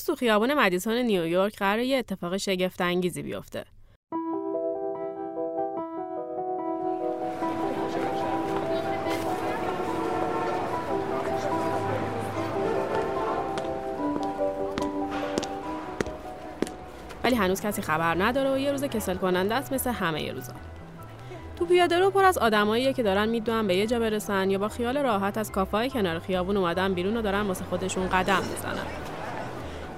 امروز تو خیابان مدیسون نیویورک قرار یه اتفاق شگفت انگیزی بیفته. ولی هنوز کسی خبر نداره و یه روز کسل کننده است مثل همه ی روزا. تو پیاده رو پر از آدماییه که دارن می‌دونن به یه جا برسن یا با خیال راحت از کافای کنار خیابون اومدن بیرون و دارن واسه خودشون قدم می‌زنن.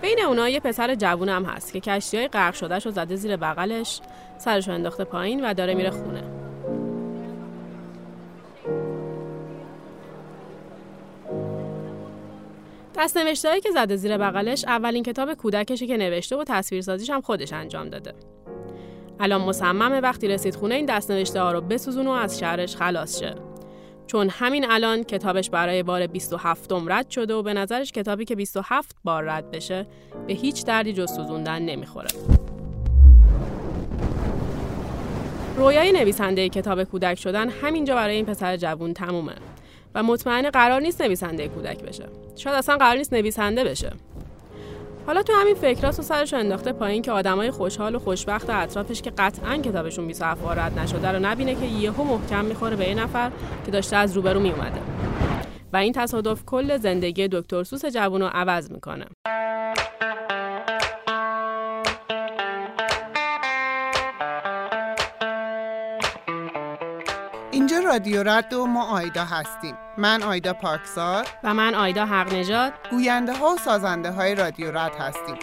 بین اونا یه پسر جوون هم هست که کشتی های غرق شدهش رو زده زیر بغلش سرش رو انداخته پایین و داره میره خونه. دست نوشته که زده زیر بغلش اولین کتاب کودکشه که نوشته و تصویرسازیش هم خودش انجام داده. الان مصممه وقتی رسید خونه این دست نوشته ها رو بسوزون و از شهرش خلاص شه. چون همین الان کتابش برای بار 27 رد شده و به نظرش کتابی که 27 بار رد بشه به هیچ دردی جز سوزوندن نمی‌خوره. رویای نویسنده کتاب کودک شدن همینجا برای این پسر جوون تمومه و مطمئن قرار نیست نویسنده کودک بشه. شاید اصلا قرار نیست نویسنده بشه. حالا تو همین فکراست و سرش انداخته پایین که آدمای خوشحال و خوشبخت اطرافش که قطعا کتابشون 27 رد نشده رو نبینه که یهو محکم می‌خوره به یه نفر که داشته از روبرو میومده و این تصادف کل زندگی دکتر سوس جوون رو عوض می‌کنه. رادیو رد و ما آیدا هستیم. من آیدا پاکسار و من آیدا حق نجات گوینده ها و سازنده های رادیو رد هستیم.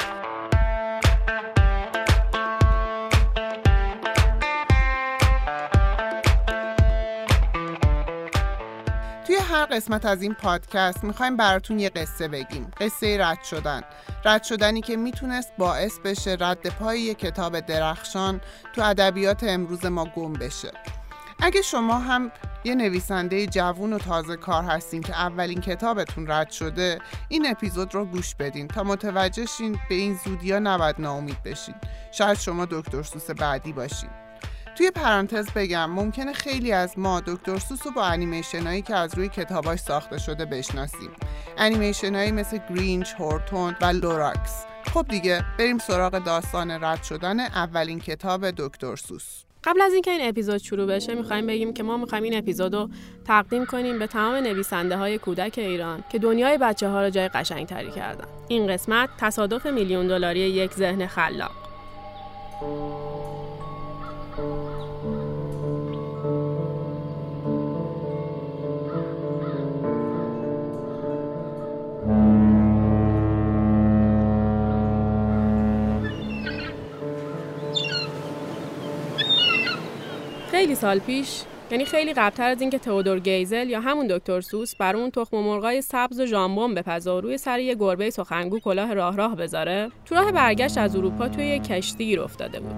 توی هر قسمت از این پادکست می‌خوایم براتون یه قصه بگیم. قصه رد شدن. رد شدنی که می‌تونست باعث بشه رد پای یه کتاب درخشان تو ادبیات امروز ما گم بشه. اگه شما هم یه نویسنده جوون و تازه کار هستین که اولین کتابتون رد شده این اپیزود رو گوش بدین تا متوجه شین به این زودی ها نباید ناامید بشین. شاید شما دکتر سوس بعدی باشین. توی پرانتز بگم ممکنه خیلی از ما دکتر سوس رو با انیمیشن هایی که از روی کتاباش ساخته شده بشناسیم. انیمیشن هایی مثل گرینچ، هورتون و لوراکس. خب دیگه بریم سراغ داستان رد شدن اولین کتاب دکتر سوس. قبل از اینکه این اپیزود شروع بشه می‌خوایم بگیم که ما می‌خوایم این اپیزود رو تقدیم کنیم به تمام نویسنده های کودک ایران که دنیای بچه ها رو جای قشنگ تری کردن. این قسمت تصادف میلیون دلاری یک ذهن خلاق. خیلی سال پیش یعنی خیلی قبلتر از اینکه تئودور گیزل یا همون دکتر سوس بر اون تخم مرغای سبز و ژامبون بپزه و روی سر یه گربه سخنگو کلاه راه راه بذاره تو راه برگشت از اروپا توی یه کشتی گیر افتاده بود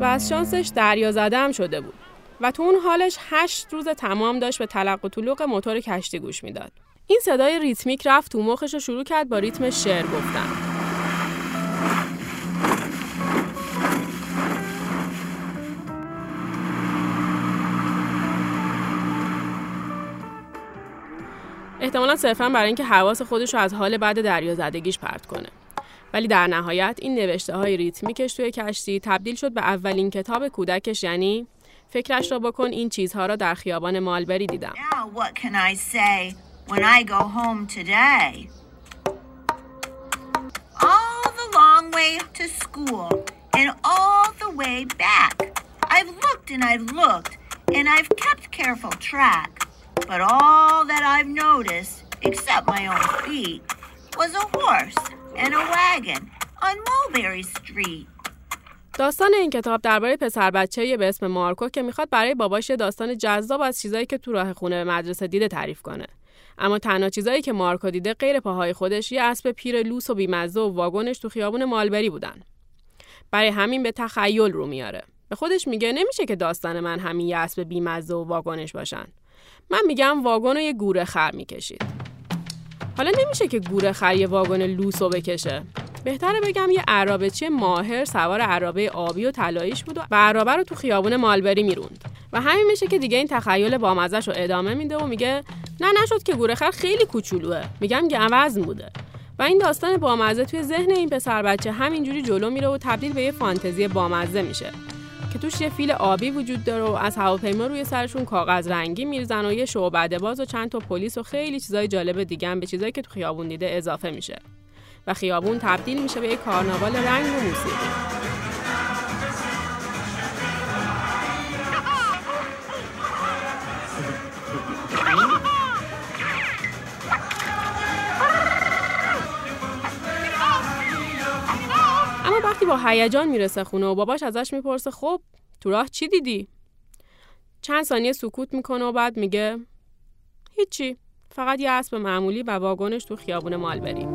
و از شانسش دریا زده شده بود و تو اون حالش هشت روز تمام داشت به تلق و طلوق موتور کشتی گوش می‌داد. این صدای ریتمیک رفت تو مخش و شروع کرد با ریتم شعر گفتن. احتمالا صرفا برای اینکه حواس خودش رو از حال بعد دریا زدگیش پرت کنه. ولی در نهایت این نوشته های ریتمیکش توی کشتی تبدیل شد به اولین کتاب کودکش یعنی فکرش را بکن این چیزها را در خیابان مالبری دیدم. And I've kept careful track. But all that I've noticed, except my own feet, was a horse and a wagon on Mulberry Street. داستان این کتاب درباره پسر بچه به اسم مارکو که می‌خواد برای باباش داستان جذاب از چیزایی که تو راه خونه به مدرسه دیده تعریف کنه. اما تنها چیزایی که مارکو دیده غیر پاهای خودش یه اسب پیر لوس و بیمزه و واگنش تو خیابون مالبری بودن. برای همین به تخیل رو میاره. به خودش میگه نمیشه که داستان من همین یه اسب بیمزه و واگنش باشن. من میگم واگن رو یه گوره خر می‌کشید. حالا نمیشه که گوره خر یه واگن لوسو بکشه. بهتره بگم یه عرابچی ماهر سوار عرابه آبی و طلاییش بود و عرابه رو تو خیابون مالبری می‌روند. و همین میشه که دیگه این تخیل بامزش رو ادامه میده و میگه نه نشد که گوره خر خیلی کوچولوه. میگم گوزن بوده. و این داستان بامزه توی ذهن این پسر بچه همینجوری جلو میره و تبدیل به یه فانتزی بامزه میشه. که توش یه فیل آبی وجود داره و از هواپیما روی سرشون کاغذ رنگی میرزن و یه شعبده باز و چند تا پلیس و خیلی چیزای جالب دیگه هم به چیزایی که تو خیابون دیده اضافه میشه. و خیابون تبدیل میشه به یه کارناوال رنگ و موسیقی. با هیجان می‌رسه خونه و باباش ازش می‌پرسه خب تو راه چی دیدی؟ چند ثانیه سکوت می‌کنه و بعد میگه هیچی فقط یه اسب معمولی و واگنش تو خیابون مالبری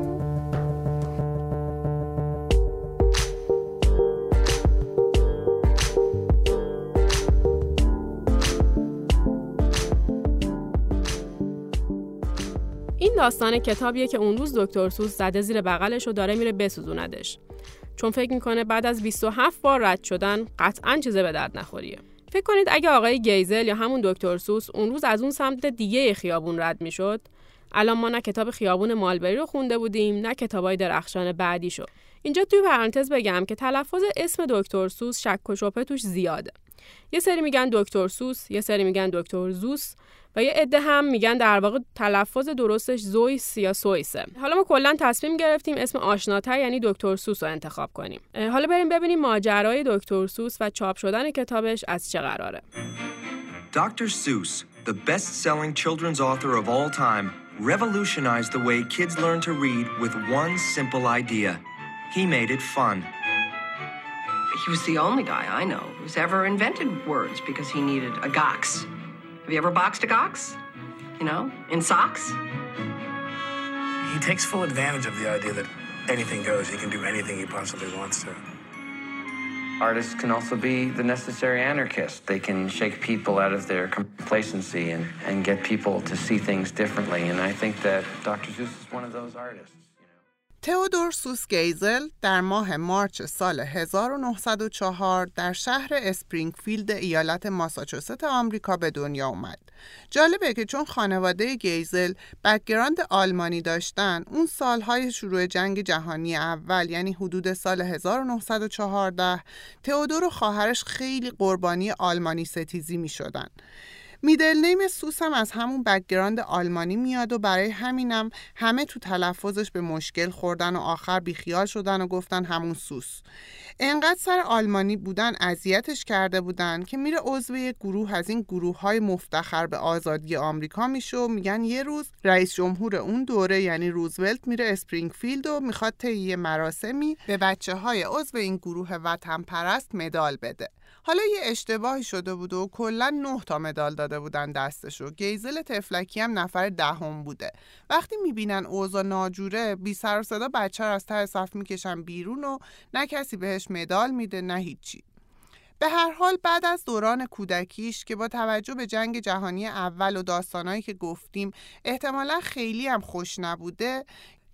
این داستان کتابیه که اون روز دکتر سوز زده زیر بغلش و داره میره بسوزوندش چون فکر می‌کنه بعد از 27 بار رد شدن قطعا چیزه به درد نخوریه. فکر کنید اگه آقای گیزل یا همون دکتر سوس اون روز از اون سمت دیگه خیابون رد می‌شد الان ما نه کتاب خیابون مالبری رو خونده بودیم نه کتابای درخشان بعدی شد. اینجا توی پرانتز بگم که تلفظ اسم دکتر سوس شک و شبهه توش زیاده. یه سری میگن دکتر سوس یه سری میگن دکتر زوس. و یه عده هم میگن در واقع تلفظ درستش زویس یا سویسه حالا ما کلا تصمیم گرفتیم اسم آشناتر یعنی دکتر سوس رو انتخاب کنیم حالا بریم ببینیم ماجرای دکتر سوس و چاپ شدن کتابش از چه قراره Dr. Seuss, the best-selling children's author of all time, revolutionized the way kids learn to read with one simple idea. He made it fun. He was the only guy I know who's ever invented words because he needed a gox. Have you ever boxed a gox? You know, in socks? He takes full advantage of the idea that anything goes. He can do anything he possibly wants to. Artists can also be the necessary anarchists. They can shake people out of their complacency and, and get people to see things differently. And I think that Dr. Seuss is one of those artists. تئودور سوس گیزل در ماه مارچ سال 1904 در شهر اسپرینگفیلد ایالت ماساچوست آمریکا به دنیا اومد. جالبه که چون خانواده گیزل background آلمانی داشتن اون سالهای شروع جنگ جهانی اول یعنی حدود سال 1914 تئودور و خواهرش خیلی قربانی آلمانی ستیزی می شدن. middle name سوس هم از همون background آلمانی میاد و برای همینم همه تو تلفظش به مشکل خوردن و آخر بیخیال شدن و گفتن همون سوس. انقدر سر آلمانی بودن اذیتش کرده بودن که میره عضو یک گروه از این گروه های مفتخر به آزادی آمریکا میشه و میگن یه روز رئیس جمهور اون دوره یعنی روزولت میره اسپرینگفیلد و می‌خواد طی مراسمی به بچه های عضو این گروه وطن پرست مدال بده. حالا یه اشتباهی شده بود و کلا نه تا مدال داده بودن دستشو گیزل تفلکی هم نفر دهم بوده. وقتی می‌بینن اوضاع ناجوره بی سر و صدا بچه رو از ته صف می‌کشن بیرون و نه کسی بهش مدال میده نه هیچی. به هر حال بعد از دوران کودکیش که با توجه به جنگ جهانی اول و داستانهایی که گفتیم احتمالا خیلی هم خوش نبوده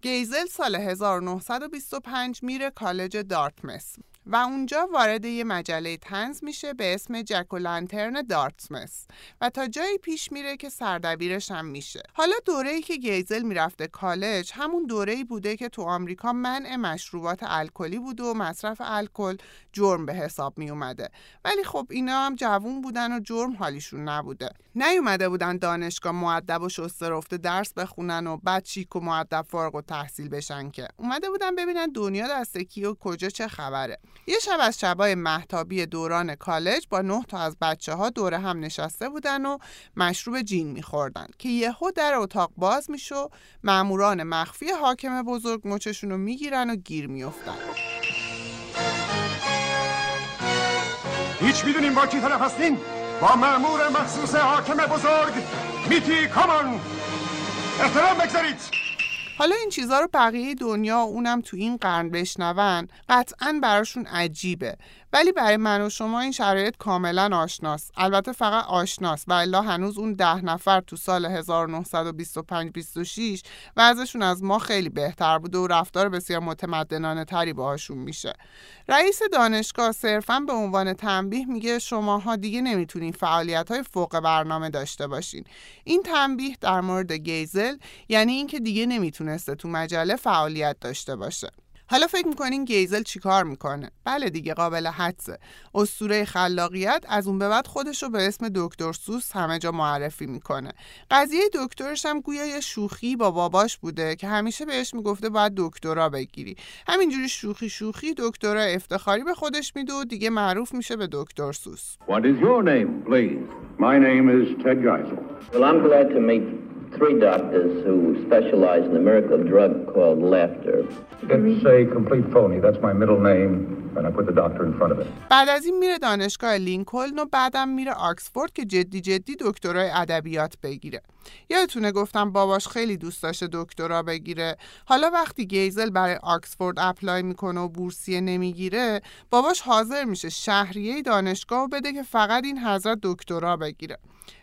گیزل سال 1925 میره کالج دارتمس و اونجا وارد یه مجله تنز میشه به اسم جک و لنترن دارتمس و تا جایی پیش میره که سردبیرش هم میشه. حالا دوره‌ای که گیزل می‌رفته کالج همون دوره‌ای بوده که تو آمریکا منع مشروبات الکلی بود و مصرف الکل جرم به حساب می اومده ولی خب اینا هم جوون بودن و جرم حالیشون نبوده. نیومده بودن دانشگاه معدب و شسته رفته درس بخونن و بعد چیک و معدب فارغ و تحصیل بشن که. اومده بودن ببینن دنیا دست کی و کجا چه خبره. یه شب از شبای محتابی دوران کالج با نه تا از بچه ها دوره هم نشسته بودن و مشروب جین میخوردن که یهو در اتاق باز میشه و ماموران مخفی حاکم بزرگ مچشون رو می‌گیرن و گیر میافتن. هیچ می‌دونیم با کی طرف هستین؟ با مأمور مخصوص حاکم بزرگ میتی کامان احترام بگذارید. حالا این چیزها رو بقیه دنیا اونم تو این قرن بشنون قطعا براشون عجیبه. ولی برای من و شما این شرایط کاملا آشناست. البته فقط آشناست. و الا هنوز اون ده نفر تو سال 1925 26 وضعشون از ما خیلی بهتر بوده و رفتار بسیار متمدنانه تری باهاشون میشه. رئیس دانشگاه صرفا به عنوان تنبیه میگه شماها دیگه نمی‌تونین فعالیت های فوق برنامه داشته باشین. این تنبیه در مورد گیزل یعنی اینکه دیگه نمی‌تونه نتونسته تو مجله فعالیت داشته باشه. حالا فکر می‌کنین گیزل چیکار می‌کنه؟ بله دیگه قابل حدسه. اسطوره خلاقیت از اون به بعد خودش رو به اسم دکتر سوس همه جا معرفی می‌کنه. قضیه دکترش هم گویا یه شوخی با باباش بوده که همیشه بهش می‌گفته باید دکترا بگیری. همینجوری شوخی شوخی دکترا افتخاری به خودش میده و دیگه معروف میشه به دکتر سوس. What is your name, please? My name is Ted Geisel. Well, I'm glad to meet three doctors who specialize in a miracle drug called laughter. It's a complete phony. That's my middle name, and I put the doctor in front of it. بعد از این میره دانشگاه لینکلن و بعدم میره آکسفورد که جدی جدی دکترای ادبیات بگیره یادتونه گفتم باباش خیلی دوست داشته دکترا بگیره حالا وقتی گیزل برای آکسفورد اپلای می‌کنه و بورسیه نمی‌گیره باباش حاضر میشه شهریه دانشگاه و بده که فقط این حضرت دکترا بگیره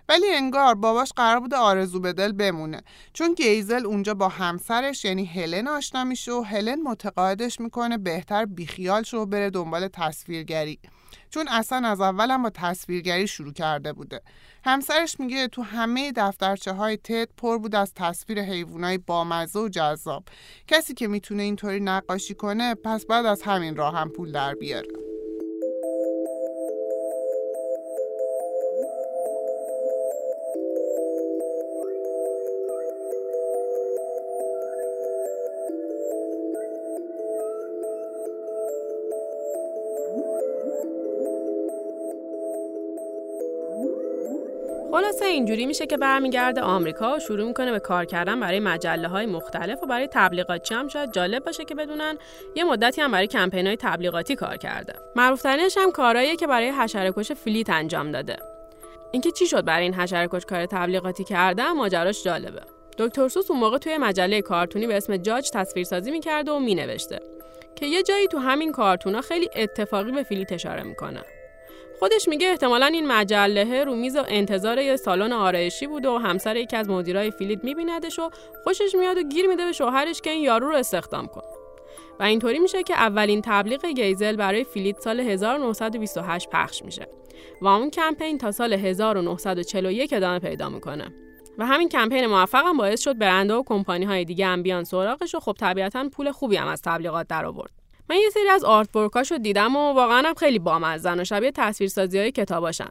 ولی انگار باباش قرار بوده آرزو به دل بمونه. چون گیزل اونجا با همسرش یعنی هلن آشنا میشه و هلن متقاعدش می‌کنه بهتر بیخیال شو بره دنبال تصویرگری. چون اصلا از اولم با تصویرگری شروع کرده بوده. همسرش میگه تو همه دفترچه های تد پر بود از تصویر حیوانای بامزه و جذاب. کسی که می‌تونه اینطوری نقاشی کنه پس بعد از همین راه هم پول در بیاره. اینجوری میشه که برمیگرده آمریکا و شروع می‌کنه به کار کردن برای مجله های مختلف و برای تبلیغاتی هم شاید جالب باشه که بدونن یه مدتی هم برای کمپین های تبلیغاتی کار کرده. معروفترینش هم کارهاییه که برای حشرهکش فلیت انجام داده. اینکه چی شد برای این حشرهکش کار تبلیغاتی کرده ماجراش جالبه. دکتر سوس اون موقع توی مجله کارتونی به اسم جاج تصویرسازی می‌کرده و مینوشته که یه جایی تو همین کارتونا خیلی اتفاقی به فلیت اشاره می‌کنه. خودش میگه احتمالا این مجله رو میز و انتظار یه سالن آرایشی بوده و همسر یکی از مدیرای فیلیت میبیندش و خوشش میاد و گیر میده به شوهرش که این یارو رو استخدام کن. و اینطوری میشه که اولین تبلیغ گایزل برای فیلیت سال 1928 پخش میشه و اون کمپین تا سال 1941 ادامه پیدا می‌کنه. و همین کمپین موفق هم باعث شد برندها و کمپانی های دیگه هم بیان سراغش و خب طبیعتا پول خوبی هم از تبلیغات در آورد من یه سری از artwork اشو دیدم و واقعا هم خیلی بامزه‌ن و شبیه تصویرسازی های کتاباشن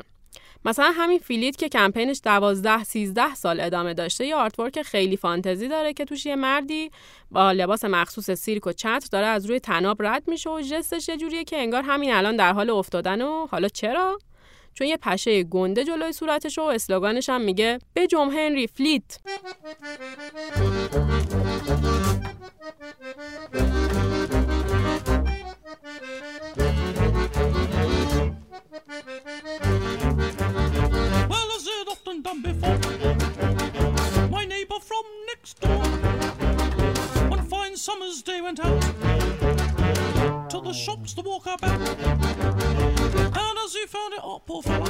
مثلا همین فیلیت که کمپینش 12 13 سال ادامه داشته یه art خیلی فانتزی داره که توش یه مردی با لباس مخصوص سیرک و چتر داره از روی تناب رد میشه و جستش یه جوریه که انگار همین الان در حال افتادن و حالا چرا؟ چون یه پشه گنده جلوی صورتش و اسلوگانش هم میگه به جم هنری فلیت. It done before, my neighbour from next door, one fine summer's day went out to the shops to walk about. And as he found it, oh, poor fella,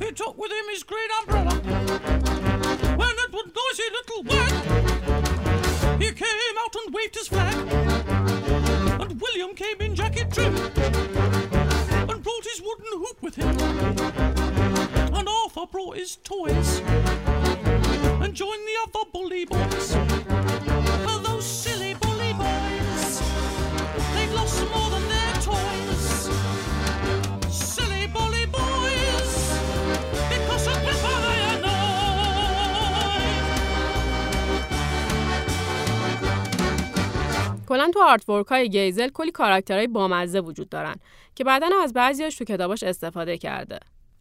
he took with him his great umbrella. When it was noisy little wag, he came out and waved his flag. And William came in jacket trim and brought his wooden hoop with him. Arthur brought his toys and joined the other bully boys. کلا تو آرت ورک های گیزل کلی کاراکترهای بامزه وجود دارن که بعدا از بعضیاش تو کتاباش استفاده کرده.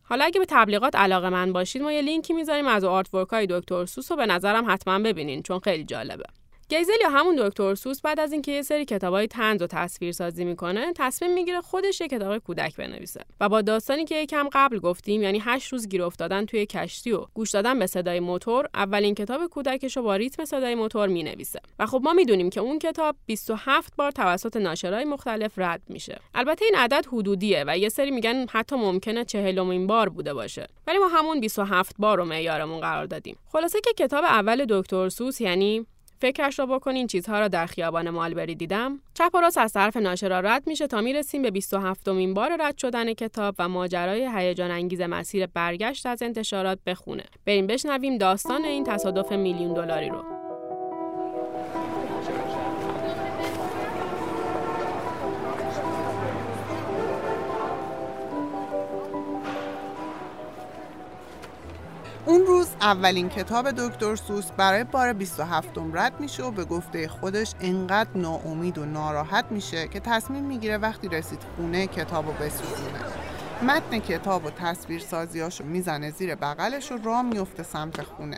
حالا اگه به تبلیغات علاقه من باشید ما یه لینکی می‌ذاریم از آرت ورک های دکتر سوس و به نظرم حتما ببینین چون خیلی جالبه. گیزل یا همون دکتر سوس بعد از اینکه یه سری کتابای طنز و تصویر سازی می‌کنه تصمیم می‌گیره خودش یه کتاب کودک بنویسه و با داستانی که یکم قبل گفتیم یعنی هشت روز گیر افتادن توی کشتی و گوش دادن به صدای موتور اولین کتاب کودکش رو با ریتم صدای موتور می‌نویسه. و خب ما می‌دونیم که اون کتاب 27 بار توسط ناشرای مختلف رد میشه. البته این عدد حدودیه و یه سری میگن حتی ممکنه چهلمین بار بوده باشه. ولی ما همون 27 بار رو معیارمون قرار دادیم. خلاصه که کتاب اول دکتر سوس یعنی فکرش را بکنین چیزها را در خیابان مالبری دیدم. چپ و راست از طرف ناشرا رد میشه تا می‌رسیم به 27 مین بار رد شدن کتاب و ماجرای هیجان انگیز مسیر برگشت از انتشارات بخونه. بریم بشنویم داستان این تصادف میلیون دلاری رو. اولین کتاب دکتر سوس برای بار 27 رد میشه و به گفته خودش انقدر ناامید و ناراحت میشه که تصمیم می‌گیره وقتی رسید خونه کتاب رو بسوزونه. متن کتاب و تصویر سازیاشو می‌زنه زیر بغلش و راه میفته سمت خونه.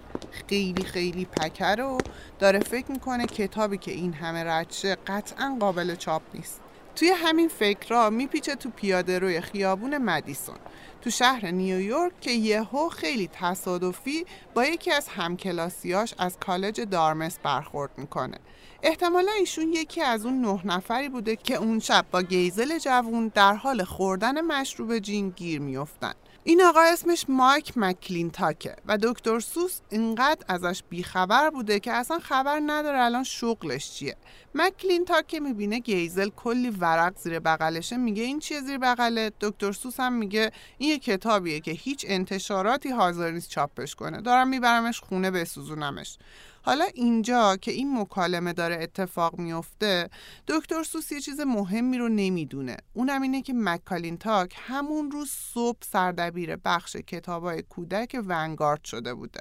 خیلی خیلی پکره و داره فکر می‌کنه کتابی که این همه ردشه قطعا قابل چاپ نیست. توی همین فکرها میپیچه تو پیاده روی خیابون مدیسون. تو شهر نیویورک که یهو خیلی تصادفی با یکی از همکلاسیاش از کالج دارتموث برخورد می‌کنه. احتمالا ایشون یکی از اون نه نفری بوده که اون شب با گایزل جوون در حال خوردن مشروب جین گیر میافتن. این آقا اسمش مایک مکلینتاکه و دکتر سوس اینقدر ازش بیخبر بوده که اصلا خبر نداره الان شغلش چیه. مکلینتاک می‌بینه گیزل کلی ورق زیر بغلشه میگه این چیه زیر بغلت دکتر سوس هم میگه این یه کتابیه که هیچ انتشاراتی حاضر نیست چاپش کنه. دارم میبرمش خونه بسوزونمش. حالا اینجا که این مکالمه داره اتفاق میفته دکتر سوس یه چیز مهمی رو نمی‌دونه. اونم اینه که مکالینتاک همون روز صبح سردبیر بخش کتابای کودک ونگارد شده بوده.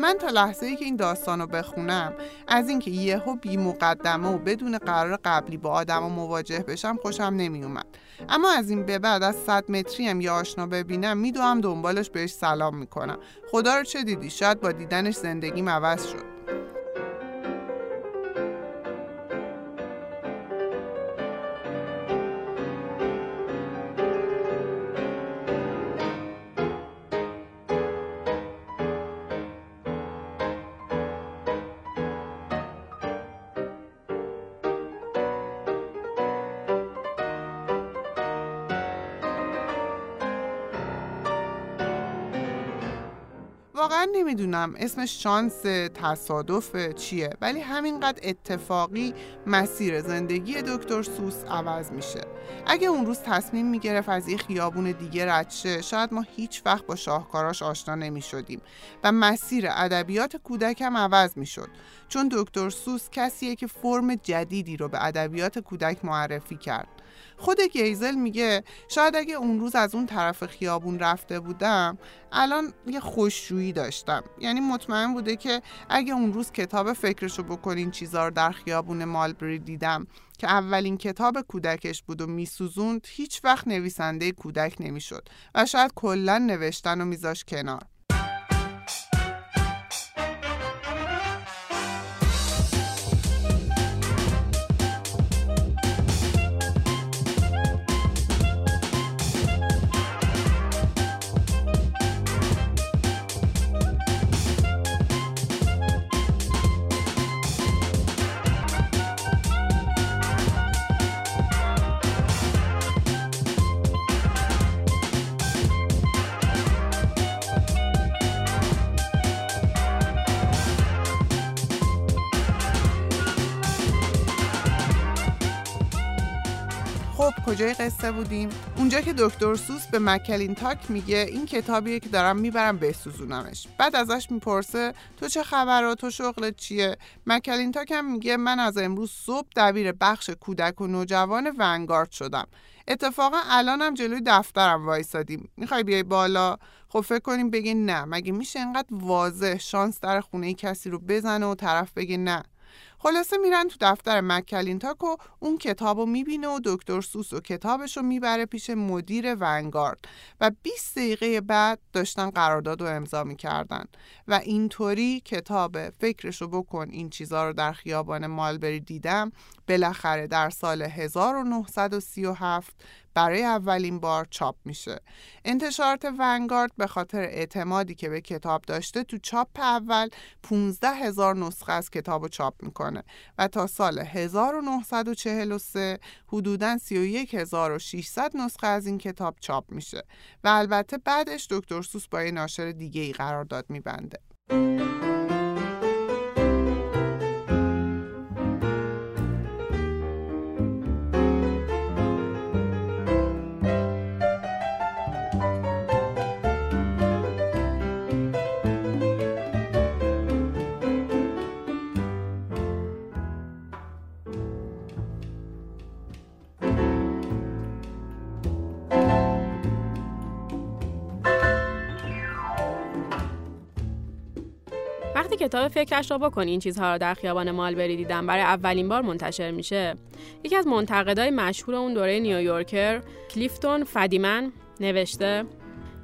من تا لحظه ای که این داستان رو بخونم از اینکه یهو بی مقدمه و بدون قرار قبلی با آدم مواجه بشم خوشم نمیومد اما از این به بعد از صد متری هم یا آشنا ببینم میدوام دنبالش بهش سلام می‌کنم. خدا رو چه دیدی؟ شاید با دیدنش زندگیم عوض شد. واقعا نمی‌دونم. اسمش شانس تصادف چیه؟ ولی همینقدر اتفاقی مسیر زندگی دکتر سوس عوض میشه. اگه اون روز تصمیم می‌گرفت از یه خیابون دیگه رد شه شاید ما هیچ وقت با شاهکاراش آشنا نمی‌شدیم و مسیر ادبیات کودکم عوض می‌شد. چون دکتر سوس کسیه که فرم جدیدی رو به ادبیات کودک معرفی کرد. خود گیزل میگه شاید اگه اون روز از اون طرف خیابون رفته بودم الان یه خوششویی داشتم. یعنی مطمئن بوده که اگه اون روز کتاب فکرشو بکنین چیزا رو در خیابون مالبری دیدم که اولین کتاب کودکش بود و میسوزوند هیچ وقت نویسنده کودک نمی‌شد و شاید کلا نوشتن و میذاش کنار. قصه بودیم؟ اونجا که دکتر سوس به مکلینتاک میگه این کتابیه که دارم می‌برم بسوزونمش. بعد ازش می‌پرسه تو چه خبر تو شغلت چیه؟ مکلینتاک هم میگه من از امروز صبح دبیر بخش کودک و نوجوان ونگارد شدم. اتفاقا الانم جلوی دفترم وایسادیم. می‌خوای بیای بالا؟ خب فکر کنیم بگه نه. مگه میشه انقدر واضح شانس در خونه کسی رو بزنه و طرف بگه نه؟ خلاصه میرن تو دفتر مکلینتاک و اون کتاب رو می‌بینه و دکتر سوس و کتابش رو می‌بره پیش مدیر ونگارد و 20 دقیقه بعد داشتن قرارداد رو امضا می‌کردن. و اینطوری کتاب فکرش رو بکن این چیزا رو در خیابان مالبری دیدم بالاخره در سال 1937 برای اولین بار چاپ میشه. انتشارات ونگارد به خاطر اعتمادی که به کتاب داشته تو چاپ اول 15 هزار نسخه از کتاب رو چاپ می‌کنه و تا سال 1943 حدوداً 31600 نسخه از این کتاب چاپ میشه و البته بعدش دکتر سوس با یه ناشر دیگه ای قرارداد میبنده. کتاب فکرش را بکن. این چیزها را در خیابان مالبری دیدن برای اولین بار منتشر میشه. یکی از منتقدای مشهور اون دوره نیویورکر کلیفتون فدیمن نوشته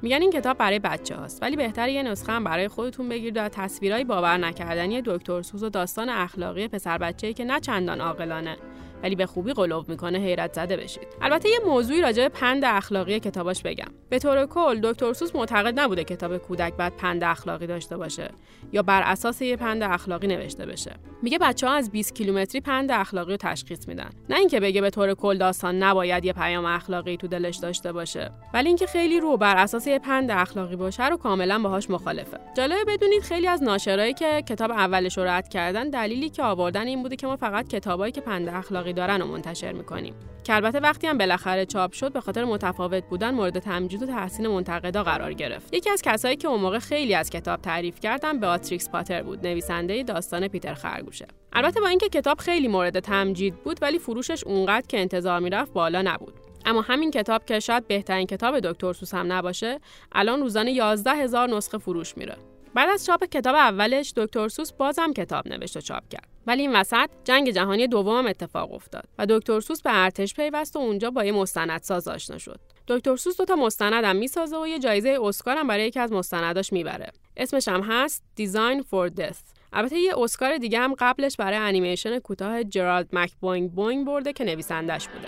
میگن این کتاب برای بچه هاست ولی بهتر یه نسخه هم برای خودتون بگیرید و تصویرهای باور نکردنی دکتر سوز و داستان اخلاقی پسر بچه‌ای که نه چندان عاقلانه. ولی به خوبی قلوب می‌کنه حیرت زده بشید. البته یه موضوعی راجع به پند اخلاقی کتاباش بگم. به طور کل دکتر سوس معتقد نبوده کتاب کودک بعد پند اخلاقی داشته باشه یا بر اساس یه پند اخلاقی نوشته بشه. میگه بچه ها از 20 کیلومتری پند اخلاقی رو تشخیص میدن. نه اینکه بگه به طور کل داستان نباید یه پیام اخلاقی تو دلش داشته باشه ولی اینکه خیلی رو بر اساس یه پند اخلاقی باشه رو کاملا باهاش مخالفه. جالبه بدونید خیلی از ناشرایی که کتاب اولش رو رد کردن دلیلی که آوردن این بوده که ما فقط کتابایی که پند اخلاقی دارن و منتشر می‌کنیم. که البته وقتی هم بالاخره چاپ شد به خاطر متفاوت بودن مورد تمجید و تحسین منتقدا قرار گرفت. یکی از کسایی که اون موقع خیلی از کتاب تعریف کردن بئاتریکس پاتر بود نویسنده داستان پیتر خرگوشه. البته با اینکه کتاب خیلی مورد تمجید بود ولی فروشش اونقدر که انتظار می‌رفت بالا نبود. اما همین کتاب که شاید بهترین کتاب دکتر سوس نباشه الان روزانه 11 هزار نسخه فروش میره. بعد از چاپ کتاب اولش دکتر سوس بازم کتاب نوشت و چاپ کرد. ولی این وسط جنگ جهانی دومم اتفاق افتاد و دکتر سوس به ارتش پیوست و اونجا با یه مستندساز آشنا شد. دکتر سوس دو تا مستندم می‌سازه و یه جایزه اسکار هم برای یکی از مستنداش می‌بره. اسمش هم هست Design for Death البته یه اسکار دیگه هم قبلش برای انیمیشن کوتاه Gerald McBoing-Boing برده که نویسندش بوده.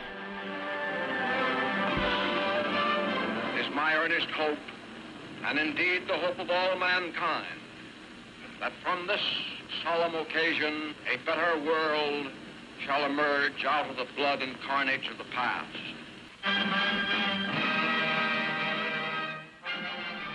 And indeed the hope of all mankind, that from this solemn occasion a better world shall emerge out of the blood and carnage of the past.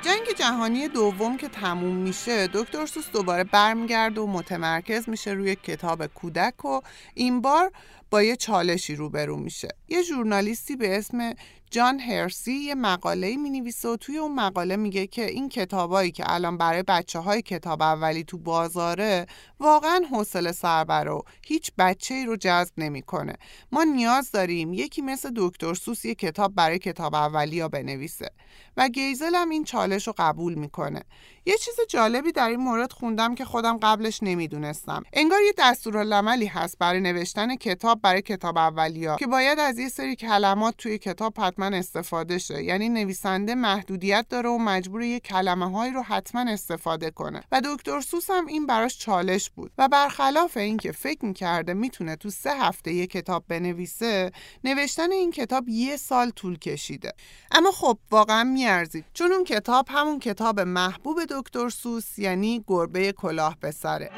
جنگ جهانی دوم که تموم میشه دکتر سوس دوباره برمیگرده و متمرکز میشه روی کتاب کودک و این بار با یه چالشی روبرو میشه یه ژورنالیستی به اسم جان هرسی یه مقاله می نویسه و توی اون مقاله میگه که این کتابایی که الان برای بچه های کتاب اولی تو بازاره واقعا حوصله سربر و هیچ بچه ای رو جذب نمی‌کنه. ما نیاز داریم یکی مثل دکتر سوس یه کتاب برای کتاب اولی ها بنویسه و گیزل هم این چالش رو قبول می‌کنه یه چیز جالبی در این مورد خوندم که خودم قبلش نمی‌دونستم. انگار یه دستورالعملی هست برای نوشتن کتاب برای کتاب اولیا که باید از یه سری کلمات توی کتاب حتما استفاده شه. یعنی نویسنده محدودیت داره و مجبور یه کلمه هایی رو حتما استفاده کنه. و دکتر سوس هم این براش چالش بود. و برخلاف اینکه فکر می‌کرده می‌تونه تو سه هفته یه کتاب بنویسه نوشتن این کتاب یه سال طول کشیده. اما خب واقعا میارزید. چون اون کتاب همون کتاب محبوب دکتر سوس یعنی گربه کلاه به سره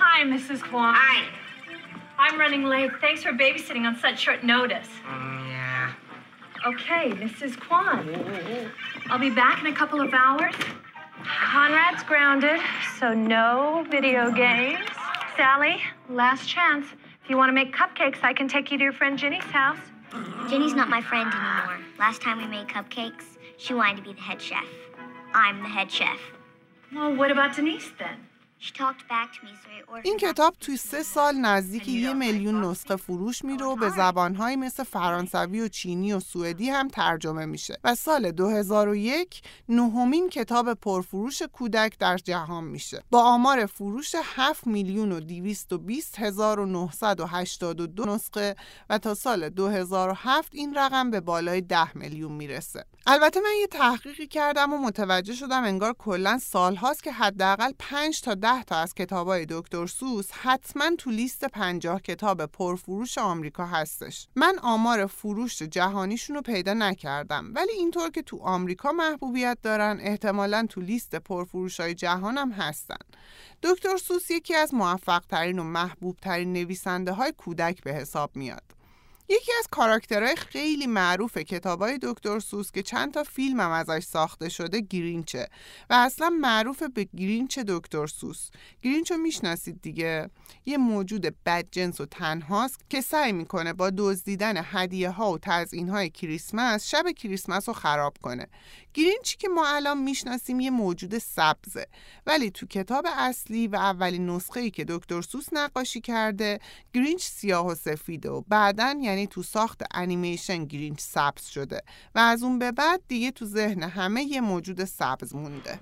Hi, Mrs. Kwan. Hi. I'm running late. Thanks for babysitting on such short notice. yeah. Okay, Mrs. Kwan. I'll be back in a couple of hours. Conrad's grounded, so no video games. Sally, last chance. If you want to make cupcakes, I can take you to your friend Ginny's house. Jenny's not my friend anymore. Last time we made cupcakes, she wanted to be the head chef. I'm the head chef. Well, what about Denise then? این کتاب توی سه سال نزدیک یه میلیون نسخه فروش میره و به زبانهایی مثل فرانسوی و چینی و سوئدی هم ترجمه میشه و سال 2001 نهمین کتاب پرفروش کودک در جهان میشه. با آمار فروش 7 میلیون و 220 هزار و 982 نسخه و تا سال 2007 این رقم به بالای 10 میلیون می‌رسه. البته من یه تحقیقی کردم و متوجه شدم انگار کلا سالهاست که حداقل 5 تا 10 تا از کتابای دکتر سوس حتما تو لیست 50 کتاب پرفروش آمریکا هستش. من آمار فروش جهانیشون رو پیدا نکردم ولی اینطور که تو آمریکا محبوبیت دارن احتمالا تو لیست پرفروش های جهان هم هستن. دکتر سوس یکی از موفق ترین و محبوب ترین نویسنده های کودک به حساب میاد. یکی از کاراکترهای خیلی معروف کتابای دکتر سوس که چند تا فیلم هم ازش ساخته شده گرینچه. و اصلا معروف به گرینچ دکتر سوس. گرینچ می‌شناسید دیگه؟ یه موجود بدجنس و تنهاست که سعی می‌کنه با دزدیدن هدیه ها و تزیین های کریسمس شب کریسمس رو خراب کنه. گرینچی که ما الان می‌شناسیم یه موجود سبزه ولی تو کتاب اصلی و اولین نسخه ای که دکتر سوس نقاشی کرده گرینچ سیاه و سفیده و بعدا یعنی تو ساخت انیمیشن گرینچ سبز شده و از اون به بعد دیگه تو ذهن همه یه موجود سبز مونده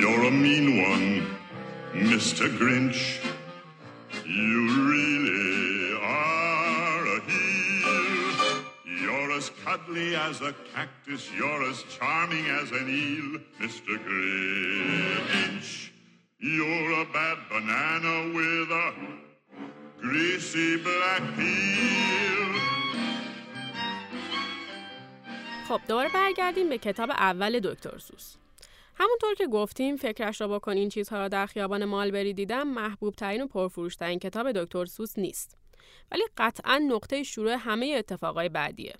You're a one, Mr. Grinch. You really as cuddly as a cactus. You're as charming as an eel, Mr. Grinch. You're a bad banana with a greasy black peel. خب دوباره برگردیم به کتاب اول دکتر سوس همونطور که گفتیم فکرش را بکن این چیزها را در خیابان مالبری دیدم محبوب ترین و پرفروشترین کتاب دکتر سوس نیست ولی قطعا نقطه شروع همه اتفاقای بعدیه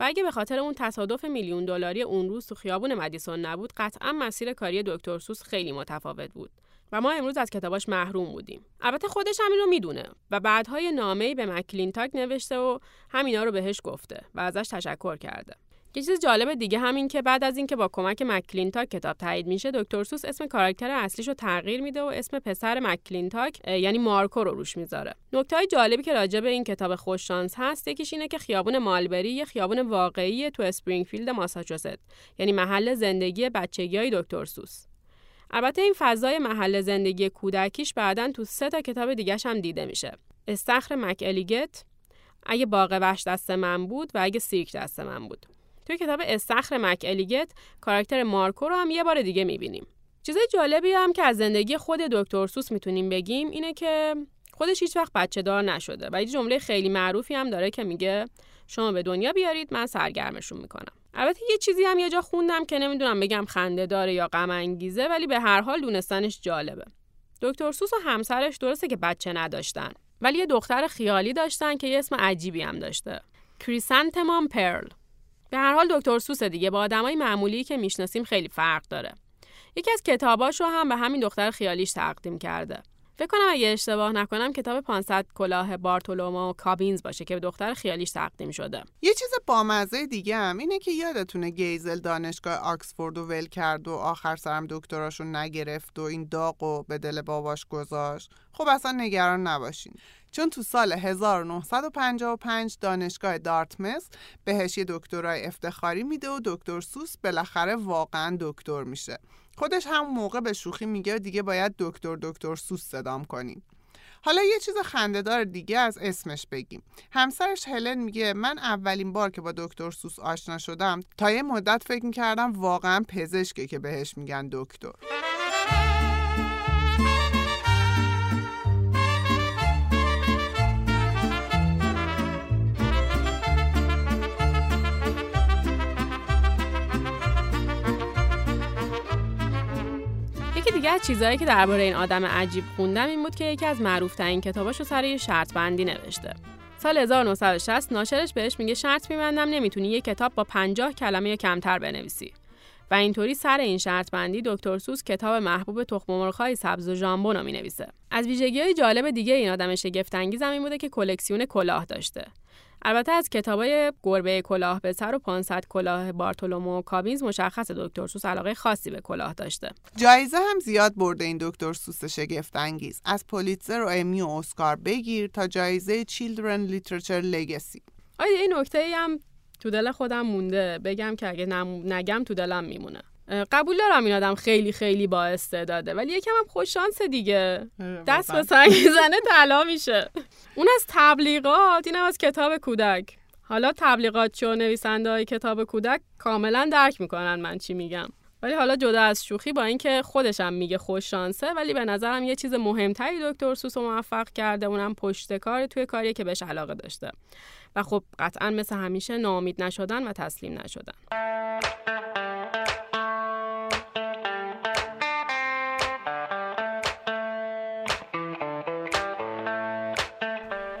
و اگه به خاطر اون تصادف میلیون دلاری اون روز تو خیابون مدیسون نبود قطعا مسیر کاری دکتر سوس خیلی متفاوت بود و ما امروز از کتاباش محروم بودیم. البته خودش همین رو می‌دونه و بعدهای نامه‌ای به مکلینتاک نوشته و همینا رو بهش گفته و ازش تشکر کرده. یه چیز جالب دیگه همین که بعد از اینکه با کمک مکلینتاک کتاب تایید میشه دکتر سوس اسم کاراکتر اصلیش رو تغییر میده و اسم پسر مکلینتاک یعنی مارکو رو روش می‌ذاره. نکته های جالبی که راجع به این کتاب خوش‌شانس هست یکیش اینه که خیابون مالبری یه خیابون واقعی تو اسپرینگفیلد ماساچوست یعنی محل زندگی بچگی های دکتر سوس. البته این فضای محل زندگی کودکیش بعدا تو سه تا کتاب دیگهش هم دیده میشه. استخر مک الیگت اگه باغ وحش دست من بود و اگه سیرک دست من بود. توی کتاب استخر مک الیگت کاراکتر مارکو رو هم یه بار دیگه می‌بینیم. چیزای جالبی هم که از زندگی خود دکتر سوس می‌تونیم بگیم اینه که خودش هیچ وقت بچه دار نشده و یه جمله خیلی معروفی هم داره که میگه شما به دنیا بیارید من سرگرمشون می‌کنم. البته یه چیزی هم یه جا خوندم که نمی‌دونم بگم خنده داره یا غم انگیزه ولی به هر حال دونستنش جالبه. دکتر سوس و همسرش درسته که بچه نداشتن ولی یه دختر خیالی داشتن که یه اسم عجیبی هم داشته. کریسانتمان پرل به هر حال دکتر سوس دیگه با آدمای معمولی که می‌شناسیم خیلی فرق داره. یکی از کتاباش رو هم به همین دختر خیالیش تقدیم کرده. فکر کنم اگه اشتباه نکنم کتاب 500 کلاه بارتولومو کابینز باشه که به دختر خیالیش تقدیم شده. یه چیز بامزه دیگه هم اینه که یادتونه گیزل دانشگاه آکسفورد و ول کرد و آخر سرم دکتراشو نگرفت و این داغ و به دل باباش گذاشت. خب اصلا نگران نباشین. چون تو سال 1955 دانشگاه دارتمس بهش یه دکترای افتخاری میده و دکتر سوس بالاخره واقعا دکتر میشه. خودش هم موقع به شوخی میگه دیگه باید دکتر دکتر سوس صدام کنیم حالا یه چیز خندهدار دیگه از اسمش بگیم. همسرش هلن میگه من اولین بار که با دکتر سوس آشنا شدم تا یه مدت فکر می‌کردم واقعا پزشکه که بهش میگن دکتر. دیگه از چیزهایی که درباره این آدم عجیب خوندم این بود که یکی از معروف ترین کتاباشو سر یه شرط بندی نوشته. سال 1960 ناشرش بهش میگه شرط میبندم نمی‌تونی یه کتاب با 50 کلمه یا کمتر بنویسی. و اینطوری سر این شرط بندی دکتر سوس کتاب محبوب تخم مرغ‌های سبز و ژامبون رو می‌نویسه. از ویژگی‌های جالب دیگه این آدم شگفت انگیز این بوده که کلکسیون کلاه داشته. البته از کتابای گربه کلاه به سر و 500 کلاه بارتولومو و کابینز مشخص دکتر سوس علاقه خاصی به کلاه داشته. جایزه هم زیاد برده این دکتر سوس شگفت انگیز از پولیتزر و امی و اسکار بگیر تا جایزه چیلدرن لیترچر لگسی. آیا این نکته هم تو دل خودم مونده بگم که اگه نگم تو دلم میمونه. قبول دارم این آدم خیلی خیلی با استعداده ولی یکم هم خوش شانس دیگه. دست به سنگ زنه طلا میشه. اون از تبلیغات اینم از کتاب کودک. حالا تبلیغات چو نویسنده های کتاب کودک کاملا درک می‌کنن من چی میگم. ولی حالا جدا از شوخی با اینکه خودشم میگه خوش شانسه ولی به نظرم یه چیز مهمتری دکتر سوس موفق کرده اونم پشت کار توی کاری که بهش علاقه داشته. و خب قطعا مثل همیشه ناامید نشدن و تسلیم نشدن.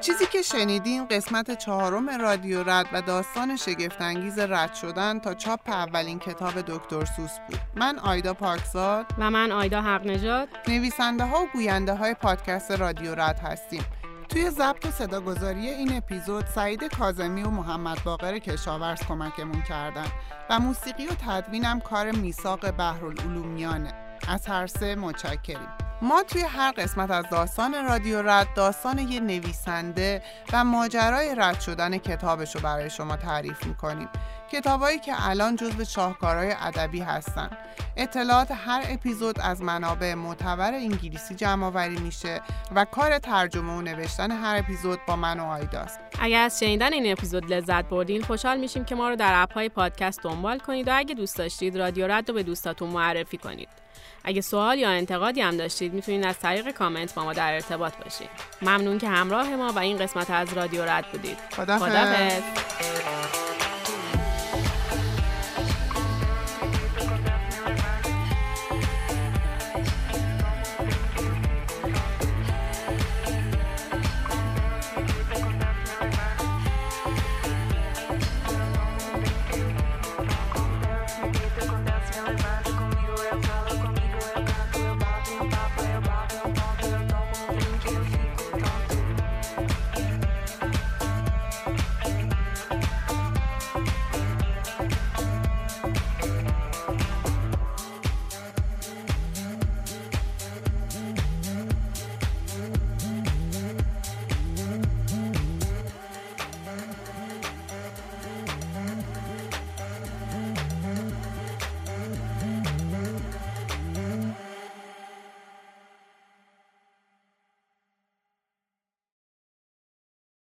چیزی که شنیدین قسمت چهارم رادیو رد و داستان شگفتانگیز رد شدن تا چاپ اولین کتاب دکتر سوس بود. من آیدا پاکزاد. و من آیدا حق نجات نویسنده ها و گوینده های پادکست رادیو رد هستیم. توی ضبط و صداگذاری این اپیزود سعید کازمی و محمد باقر کشاورز کمکمون کردن و موسیقی و تدوینم کار میساق بحرالعلومیانه. از هر سه متشکریم. ما توی هر قسمت از داستان رادیو رد داستان یه نویسنده و ماجرای رد شدن کتابش رو برای شما تعریف می‌کنیم. کتابایی که الان جزو شاهکارهای ادبی هستن. اطلاعات هر اپیزود از منابع معتبر انگلیسی جمع آوری میشه و کار ترجمه و نوشتن هر اپیزود با من و آیداست. اگر از شنیدن این اپیزود لذت بردین خوشحال میشیم که ما رو در اپهای پادکست دنبال کنید و اگه دوست داشتید رادیو رد رو به دوستاتون معرفی کنید. اگه سوال یا انتقادی هم داشتید می‌تونید از طریق کامنت با ما در ارتباط باشید. ممنون که همراه ما و این قسمت از رادیو رد بودید. خدافظ.